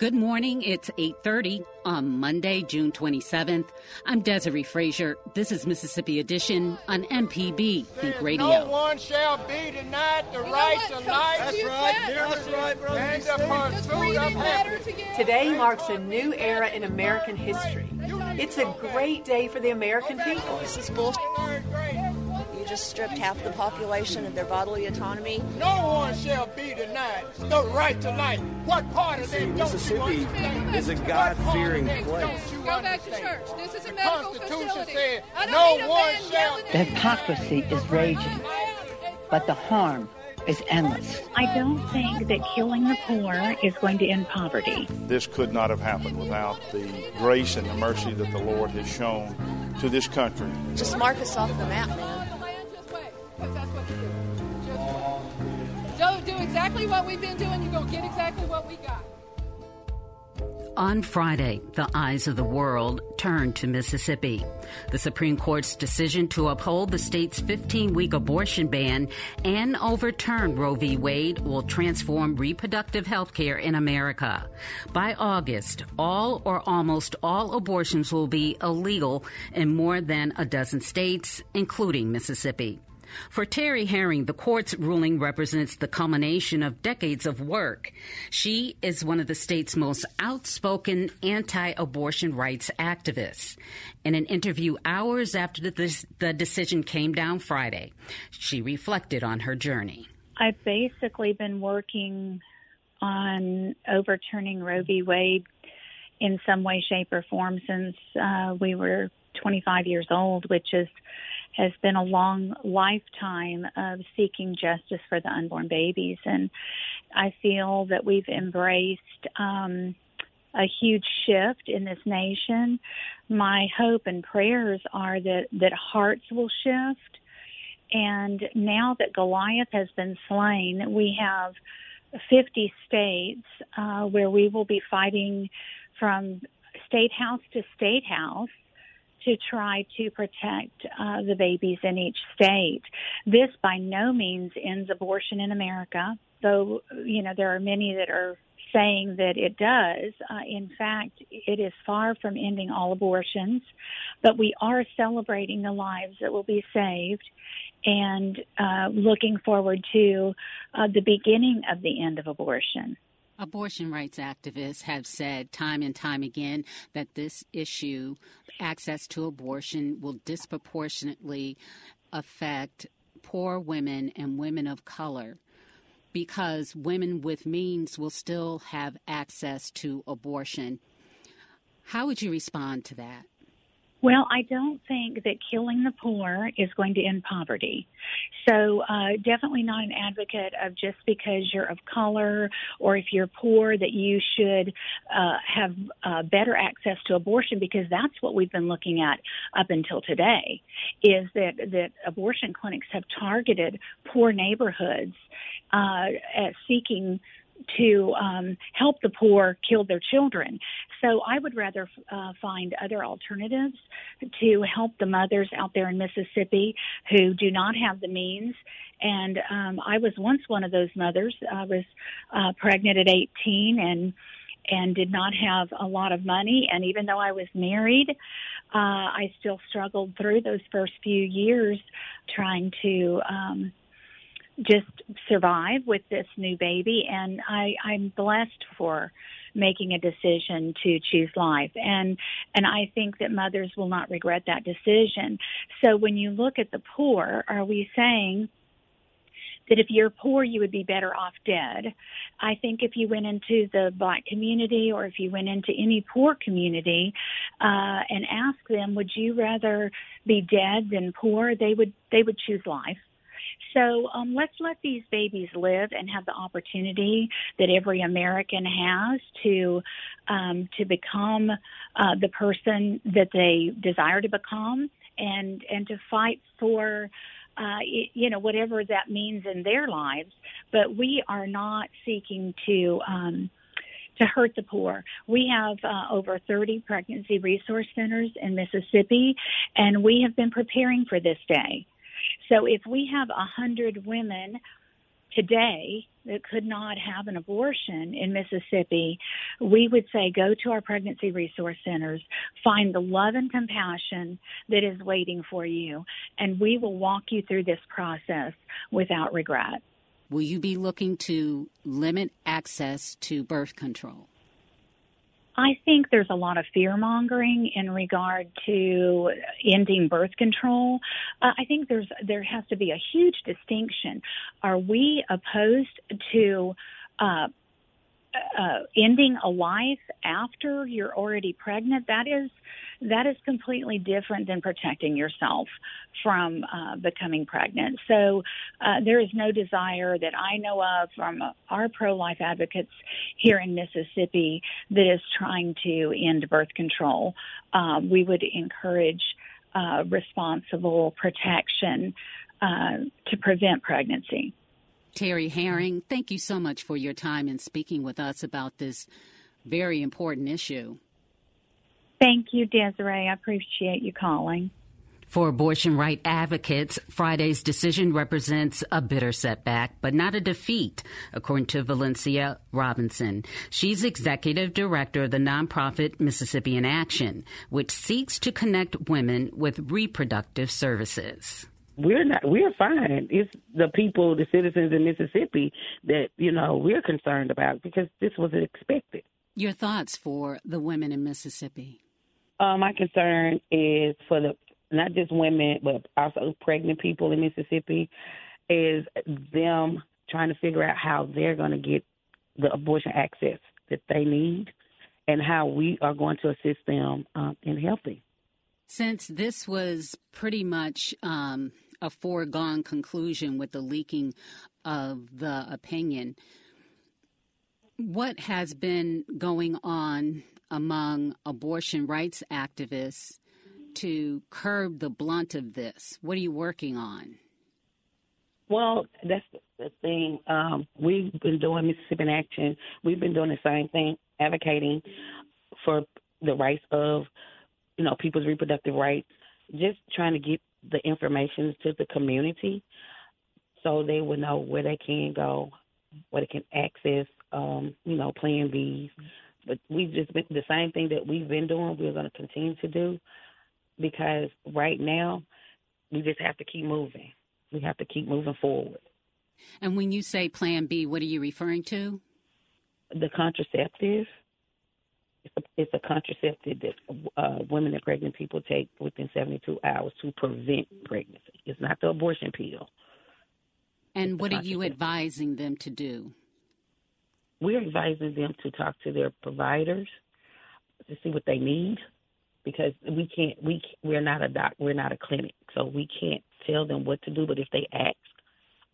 Good morning. It's 8:30 on Monday, June 27th. I'm Desare Frazier. This is Mississippi Edition on MPB Think Radio. No one shall be denied the right to life. That's right. That's right, brother. And the pursuit of happiness. Today marks a new era in American history. It's a great day for the American people. This is bullshit. You just stripped half the population of their bodily autonomy. No one shall be denied the right to life. What part of See, them don't Mississippi you understand? is a God-fearing part of them place. don't Go back to church. This is a The medical Constitution facility. said, I don't no one shall- The hypocrisy is raging, but the harm is endless. I don't think that killing the poor is going to end poverty. This could not have happened without the grace and the mercy that the Lord has shown to this country. Just mark us off the map, man. Exactly what we've been doing. You go get exactly what we got. On Friday, the eyes of the world turned to Mississippi. The Supreme Court's decision to uphold the state's 15 week abortion ban and overturn Roe v. Wade will transform reproductive health care in America. By August, all or almost all abortions will be illegal in more than a dozen states, including Mississippi. For Terri Herring, the court's ruling represents the culmination of decades of work. She is one of the state's most outspoken anti abortion rights activists. In an interview hours after the, the decision came down Friday, she reflected on her journey. I've basically been working on overturning Roe v. Wade in some way, shape, or form since uh, we were 25 years old, which is has been a long lifetime of seeking justice for the unborn babies, and I feel that we've embraced. Um, a huge shift in this nation. My hope and prayers are that, that hearts will shift. And now that Goliath has been slain, we have 50 states uh, where we will be fighting from state house to state house to try to protect uh, the babies in each state. This by no means ends abortion in America, though, you know, there are many that are saying that it does. Uh, in fact, it is far from ending all abortions, but we are celebrating the lives that will be saved and uh, looking forward to uh, the beginning of the end of abortion. Abortion rights activists have said time and time again that this issue, access to abortion, will disproportionately affect poor women and women of color because women with means will still have access to abortion. How would you respond to that? Well, I don't think that killing the poor is going to end poverty. So, uh, definitely not an advocate of just because you're of color or if you're poor that you should uh, have uh, better access to abortion because that's what we've been looking at up until today. Is that that abortion clinics have targeted poor neighborhoods uh, at seeking to um, help the poor kill their children. So I would rather uh, find other alternatives to help the mothers out there in Mississippi who do not have the means. And um, I was once one of those mothers. I was uh, pregnant at 18 and and did not have a lot of money. And even though I was married, uh, I still struggled through those first few years trying to. Um, just survive with this new baby. And I, I'm blessed for making a decision to choose life. And, and I think that mothers will not regret that decision. So when you look at the poor, are we saying, that if you're poor, you would be better off dead. I think if you went into the black community or if you went into any poor community uh, and asked them, would you rather be dead than poor? They would they would choose life. So um, let's let these babies live and have the opportunity that every American has to um, to become uh, the person that they desire to become and and to fight for uh, you know, whatever that means in their lives. But we are not seeking to. Um, to hurt the poor. We have uh, over 30 pregnancy resource centers in Mississippi, and we have been preparing for this day. So if we have 100 women today that could not have an abortion in Mississippi, we would say go to our pregnancy resource centers, find the love and compassion that is waiting for you, and we will walk you through this process without regret. Will you be looking to limit access to birth control? I think there's a lot of fear mongering in regard to ending birth control. Uh, I think there's there has to be a huge distinction. Are we opposed to uh, uh, ending a life after you're already pregnant, that is that is completely different than protecting yourself from uh, becoming pregnant. So uh, there is no desire that I know of from our pro-life advocates here in Mississippi that is trying to end birth control. Uh, we would encourage uh, responsible protection uh, to prevent pregnancy. Terri Herring, thank you so much for your time and speaking with us about this very important issue. Thank you, Desare. I appreciate you calling. For abortion right advocates, Friday's decision represents a bitter setback, but not a defeat, according to Valencia Robinson. She's executive director of the nonprofit Mississippi in Action, which seeks to connect women with reproductive services we're not we're fine. It's the people, the citizens in Mississippi that, you know, we're concerned about because this was expected. Your thoughts for the women in Mississippi? Uh, my concern is for the not just women but also pregnant people in Mississippi is them trying to figure out how they're going to get the abortion access that they need and how we are going to assist them um, in helping. Since this was pretty much um, a foregone conclusion with the leaking of the opinion. What has been going on among abortion rights activists to curb the blunt of this? What are you working on? Well, that's the thing. Um, we've been doing Mississippi in Action. We've been doing the same thing, advocating for the rights of, you know, people's reproductive rights. Just trying to get the information to the community so they would know where they can go, where they can access, um, you know, Plan Bs. But we've just been the same thing that we've been doing. We're going to continue to do because right now we just have to keep moving. We have to keep moving forward. And when you say Plan B, what are you referring to? The contraceptive it's a, contraceptive that uh, women and pregnant people take within 72 hours to prevent pregnancy. It's not the abortion pill. And what are you advising them to do? We're advising them to talk to their providers to see what they need because we can't we we're not a doc we're not a clinic so we can't tell them what to do but if they ask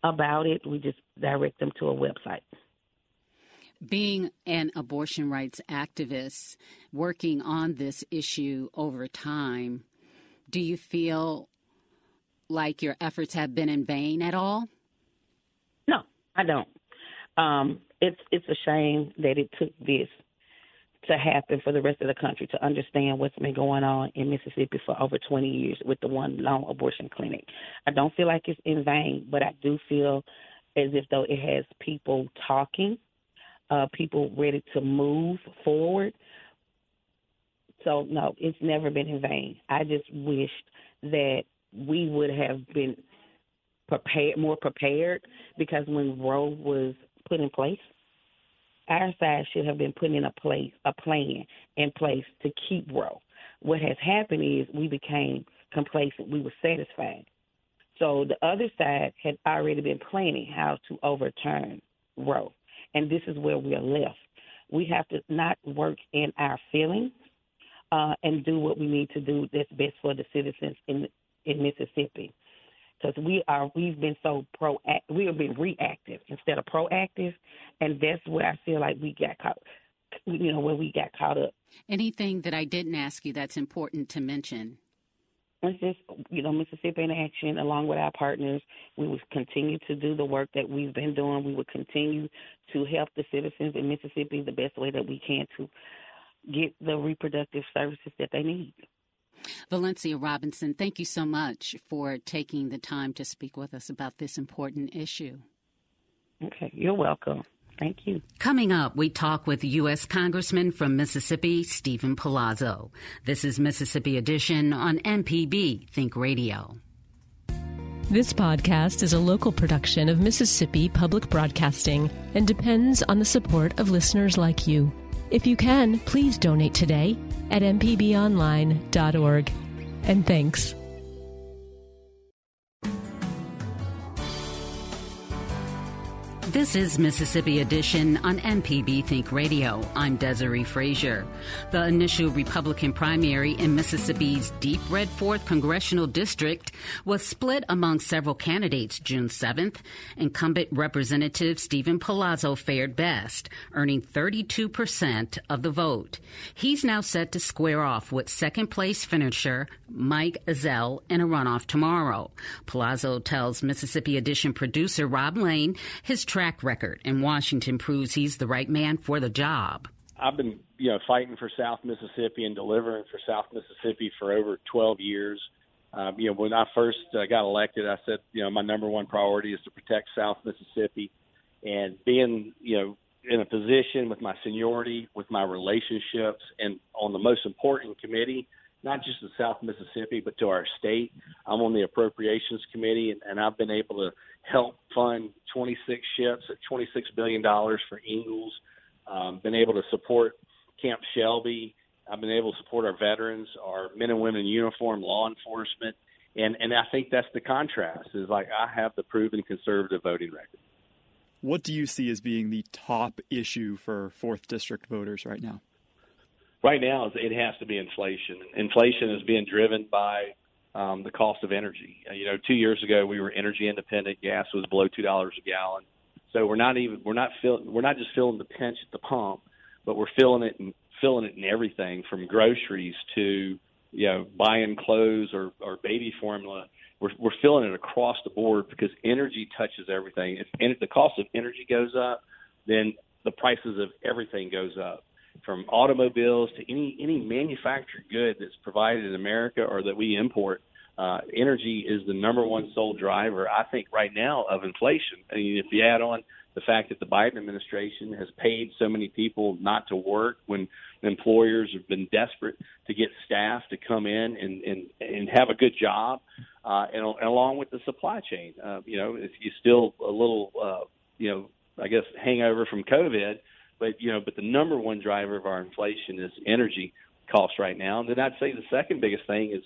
about it we just direct them to a website being an abortion rights activist, working on this issue over time, do you feel like your efforts have been in vain at all? No, I don't. Um, it's it's a shame that it took this to happen for the rest of the country to understand what's been going on in Mississippi for over 20 years with the one lone abortion clinic. I don't feel like it's in vain, but I do feel as if though it has people talking uh, people ready to move forward. So, no, it's never been in vain. I just wished that we would have been prepared, more prepared, because when Roe was put in place, our side should have been put in a place a plan in place to keep Roe. What has happened is we became complacent. We were satisfied. So the other side had already been planning how to overturn Roe. And this is where we are left. We have to not work in our feelings uh, and do what we need to do that's best for the citizens in in Mississippi. Because we are, we've been so pro, we have been reactive instead of proactive, and that's where I feel like we got caught. You know, where we got caught up. Anything that I didn't ask you that's important to mention? It's just, you know, Mississippi in Action, along with our partners, we will continue to do the work that we've been doing. We will continue to help the citizens in Mississippi the best way that we can to get the reproductive services that they need. Valencia Robinson, thank you so much for taking the time to speak with us about this important issue. Okay, you're welcome. Thank you. Coming up, we talk with U.S. Congressman from Mississippi, Steven Palazzo. This is Mississippi Edition on MPB Think Radio. This podcast is a local production of Mississippi Public Broadcasting and depends on the support of listeners like you. If you can, please donate today at mpbonline.org. And thanks. This is Mississippi Edition on MPB Think Radio. I'm Desare Frazier. The initial Republican primary in Mississippi's deep red 4th congressional district was split among several candidates June 7th. Incumbent Representative Steven Palazzo fared best, earning 32% of the vote. He's now set to square off with second place finisher Mike Ezell in a runoff tomorrow. Palazzo tells Mississippi Edition producer Rob Lane his track record in Washington proves he's the right man for the job. I've been, you know, fighting for South Mississippi and delivering for South Mississippi for over 12 years. Um, you know, when I first uh, got elected, I said, you know, my number one priority is to protect South Mississippi, and being, you know, in a position with my seniority, with my relationships, and on the most important committee, not just to South Mississippi, but to our state. I'm on the Appropriations Committee, and, and I've been able to help fund 26 ships at $26 billion for Ingalls. Um, been able to support Camp Shelby. I've been able to support our veterans, our men and women in uniform, law enforcement, and and I think that's the contrast. Is like I have the proven conservative voting record. What do you see as being the top issue for fourth district voters right now? Right now, it has to be inflation. Inflation is being driven by um, the cost of energy. Uh, you know, two years ago we were energy independent. Gas was below two dollars a gallon. So we're not even we're not feeling we're not just feeling the pinch at the pump, but we're feeling it and feeling it in everything from groceries to you know buying clothes or, or baby formula. We're we're feeling it across the board because energy touches everything. If the cost of energy goes up, then the prices of everything goes up from automobiles to any any manufactured good that's provided in America or that we import uh, energy is the number one sole driver, I think, right now of inflation. I mean, if you add on the fact that the Biden administration has paid so many people not to work when employers have been desperate to get staff to come in and and, and have a good job, uh, and, and along with the supply chain, uh, you know, if you still a little, uh, you know, I guess hangover from COVID, but you know, but the number one driver of our inflation is energy costs right now. And then I'd say the second biggest thing is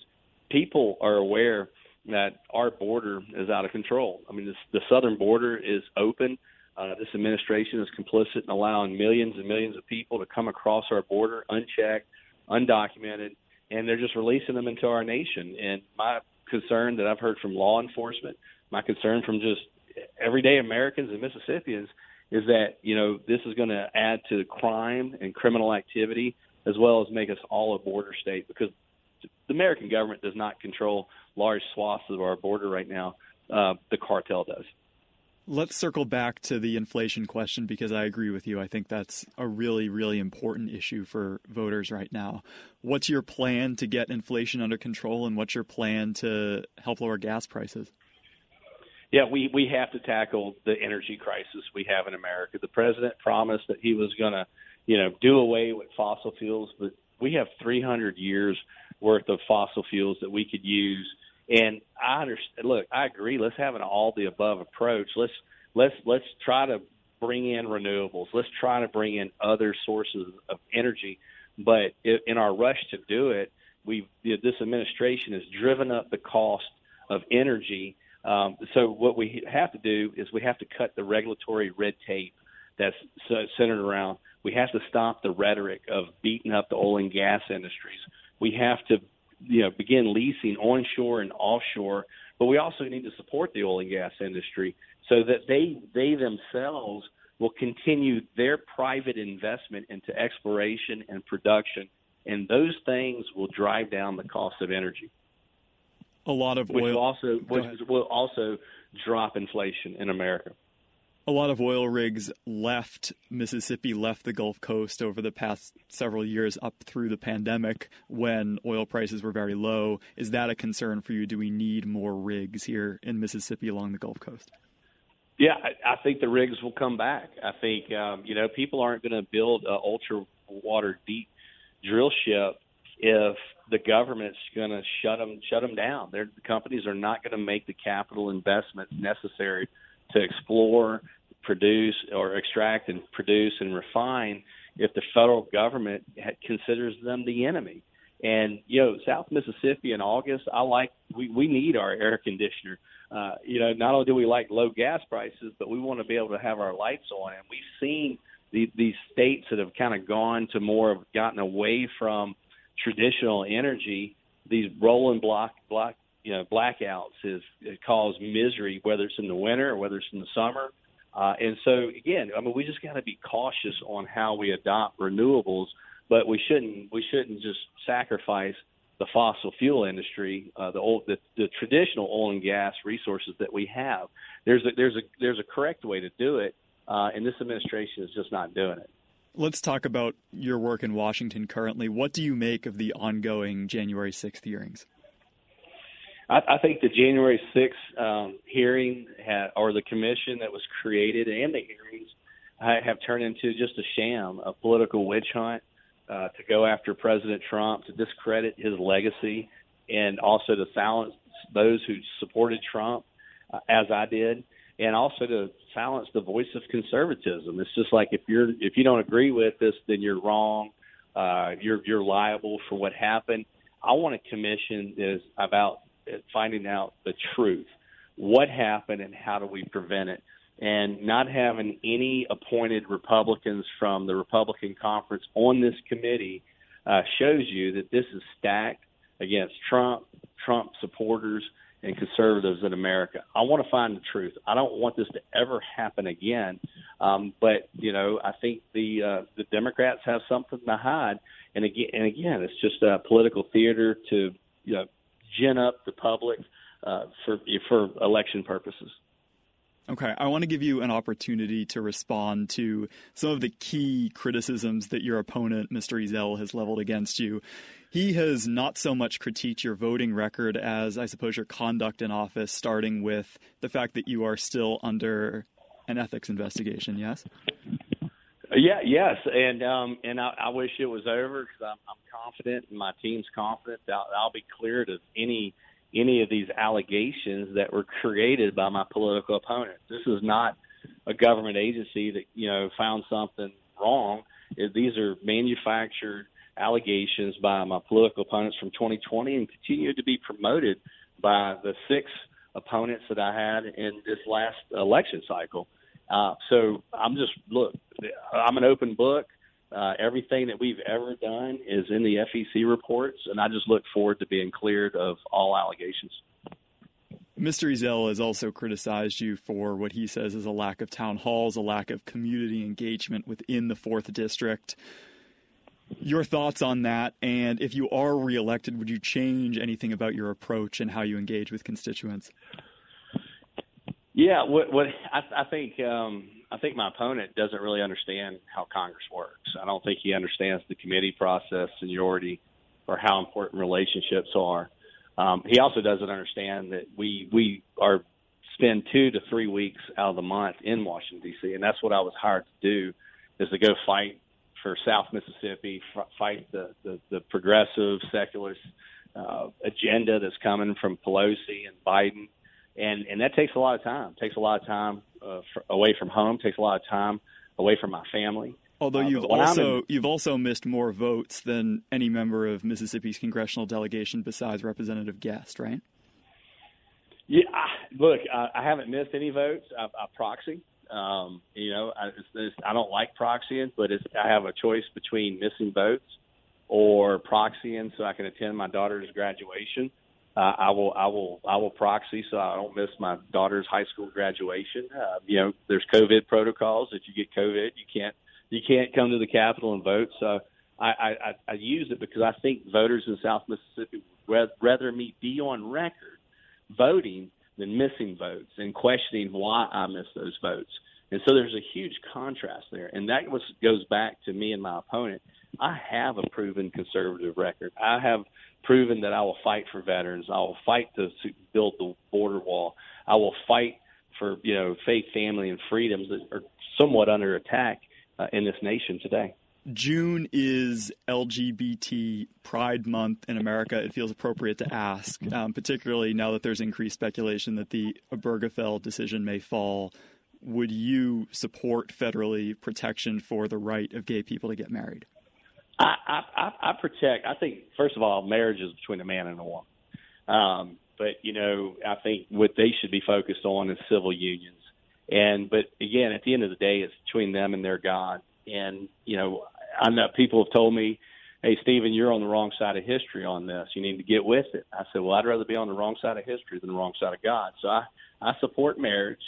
people are aware that our border is out of control. I mean, this, the southern border is open. Uh, this administration is complicit in allowing millions and millions of people to come across our border unchecked, undocumented, and they're just releasing them into our nation. And my concern that I've heard from law enforcement, my concern from just everyday Americans and Mississippians is that you know this is going to add to crime and criminal activity as well as make us all a border state because the American government does not control large swaths of our border right now. Uh, the cartel does. Let's circle back to the inflation question because I agree with you. I think that's a really, really important issue for voters right now. What's your plan to get inflation under control, and what's your plan to help lower gas prices? Yeah, we, we have to tackle the energy crisis we have in America. The president promised that he was going to, you know, do away with fossil fuels, but we have 300 years worth of fossil fuels that we could use And I understand. Look, I agree. Let's have an all the above approach. Let's let's let's try to bring in renewables. Let's try to bring in other sources of energy. But in our rush to do it, we this administration has driven up the cost of energy. Um, so what we have to do is we have to cut the regulatory red tape that's centered around. We have to stop the rhetoric of beating up the oil and gas industries. We have to, you know, begin leasing onshore and offshore. But we also need to support the oil and gas industry so that they they themselves will continue their private investment into exploration and production, and those things will drive down the cost of energy. A lot of which oil will also which will also drop inflation in America. A lot of oil rigs left Mississippi, left the Gulf Coast over the past several years up through the pandemic when oil prices were very low. Is that a concern for you? Do we need more rigs here in Mississippi along the Gulf Coast? Yeah, I, I think the rigs will come back. I think um, you know people aren't going to build an ultra water deep drill ship if the government's going to shut them shut them down. Their the companies are not going to make the capital investments necessary to explore, produce, or extract and produce and refine if the federal government considers them the enemy. And you know, South Mississippi in August, I like we we need our air conditioner. Uh, you know, not only do we like low gas prices, but we want to be able to have our lights on. And we've seen the, these states that have kind of gone to more of gotten away from traditional energy. These rolling block block you know blackouts is it cause misery, whether it's in the winter or whether it's in the summer. Uh, and so again, I mean, we just got to be cautious on how we adopt renewables, but we shouldn't we shouldn't just sacrifice the fossil fuel industry, uh, the old the, the traditional oil and gas resources that we have. There's a there's a there's a correct way to do it, uh, and this administration is just not doing it. Let's talk about your work in Washington currently. What do you make of the ongoing January 6th hearings? I, I think the January 6th um, hearing or the commission that was created and the hearings have turned into just a sham, a political witch hunt uh, to go after President Trump, to discredit his legacy, and also to silence those who supported Trump, uh, as I did, and also to silence the voice of conservatism. It's just like if you're if you don't agree with this, then you're wrong. Uh, you're you're liable for what happened. I want a commission that is about finding out the truth, what happened, and how do we prevent it. And not having any appointed Republicans from the Republican conference on this committee uh, shows you that this is stacked against Trump, Trump supporters, and conservatives in America. I want to find the truth. I don't want this to ever happen again. Um, but you know, I think the uh, the Democrats have something to hide, and again, and again, it's just political theater to you know gin up the public uh, for for election purposes. Okay, I want to give you an opportunity to respond to some of the key criticisms that your opponent, Mr. Ezell, has leveled against you. He has not so much critiqued your voting record as, I suppose, your conduct in office, starting with the fact that you are still under an ethics investigation. Yes. Yeah, yes, and um, and I, I wish it was over because I'm, I'm confident, and my team's confident that I'll, I'll be cleared of any any of these allegations that were created by my political opponent. This is not a government agency that you know found something wrong. These are manufactured allegations by my political opponents from 2020 and continue to be promoted by the six opponents that I had in this last election cycle. Uh, so I'm just look, I'm an open book. Uh, everything that we've ever done is in the FEC reports, and I just look forward to being cleared of all allegations. Mr. Ezell has also criticized you for what he says is a lack of town halls, a lack of community engagement within the fourth district. Your thoughts on that, and if you are reelected, would you change anything about your approach and how you engage with constituents? Yeah, what, what I, I think um, I think my opponent doesn't really understand how Congress works. I don't think he understands the committee process, seniority, or how important relationships are. Um, he also doesn't understand that we we are spend two to three weeks out of the month in Washington D.C. and that's what I was hired to do, is to go fight for South Mississippi, f- fight the, the the progressive secularists uh, agenda that's coming from Pelosi and Biden, and and that takes a lot of time. It takes a lot of time uh, for, away from home. Takes a lot of time away from my family. Although Uh, you've also in- you've also missed more votes than any member of Mississippi's congressional delegation besides Representative Guest, right? Yeah, I- look, I, I haven't missed any votes. I, I proxy. Um, you know, I, it's, it's, I don't like proxying, but it's, I have a choice between missing votes or proxying so I can attend my daughter's graduation. Uh, I will, I will, I will proxy so I don't miss my daughter's high school graduation. Uh, you know, there's COVID protocols. If you get COVID, you can't, you can't come to the Capitol and vote. So I, I, I, use it because I think voters in South Mississippi would rather me be on record voting than missing votes and questioning why I missed those votes. And so there's a huge contrast there. And that was, goes back to me and my opponent. I have a proven conservative record. I have proven that I will fight for veterans. I will fight to build the border wall. I will fight for, you know, faith, family, and freedoms that are somewhat under attack uh, in this nation today. June is LGBT Pride Month in America. It feels appropriate to ask, um, particularly now that there's increased speculation that the Obergefell decision may fall. Would you support federally protection for the right of gay people to get married? I, I, I, protect. I think first of all, marriage is between a man and a woman. Um, but you know, I think what they should be focused on is civil unions. And but again, at the end of the day, it's between them and their God. And you know, I know people have told me, "Hey, Steven, you're on the wrong side of history on this. You need to get with it." I said, "Well, I'd rather be on the wrong side of history than the wrong side of God." So I I support marriage.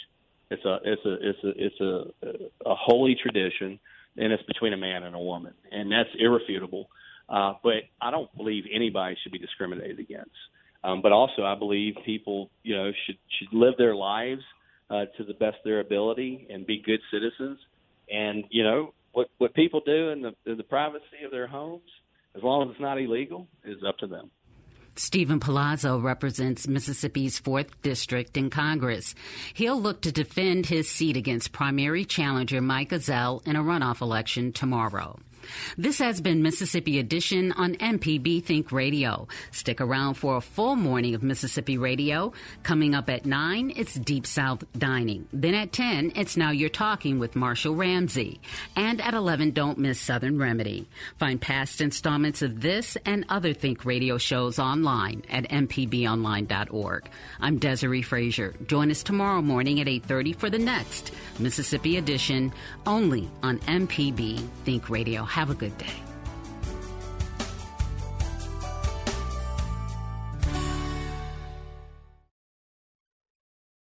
It's a it's a it's a it's a a holy tradition, and it's between a man and a woman, and that's irrefutable. Uh, but I don't believe anybody should be discriminated against. Um, but also, I believe people, you know, should should live their lives uh, to the best of their ability and be good citizens. And you know, what what people do in the in the privacy of their homes, as long as it's not illegal, is up to them. Steven Palazzo represents Mississippi's 4th District in Congress. He'll look to defend his seat against primary challenger Mike Ezell in a runoff election tomorrow. This has been Mississippi Edition on MPB Think Radio. Stick around for a full morning of Mississippi Radio. Coming up at 9, it's Deep South Dining. Then at 10, it's Now You're Talking with Marshall Ramsey. And at 11, don't miss Southern Remedy. Find past installments of this and other Think Radio shows online at mpbonline.org. I'm Desare Frazier. Join us tomorrow morning at 8.30 for the next Mississippi Edition, only on MPB Think Radio. Have a good day.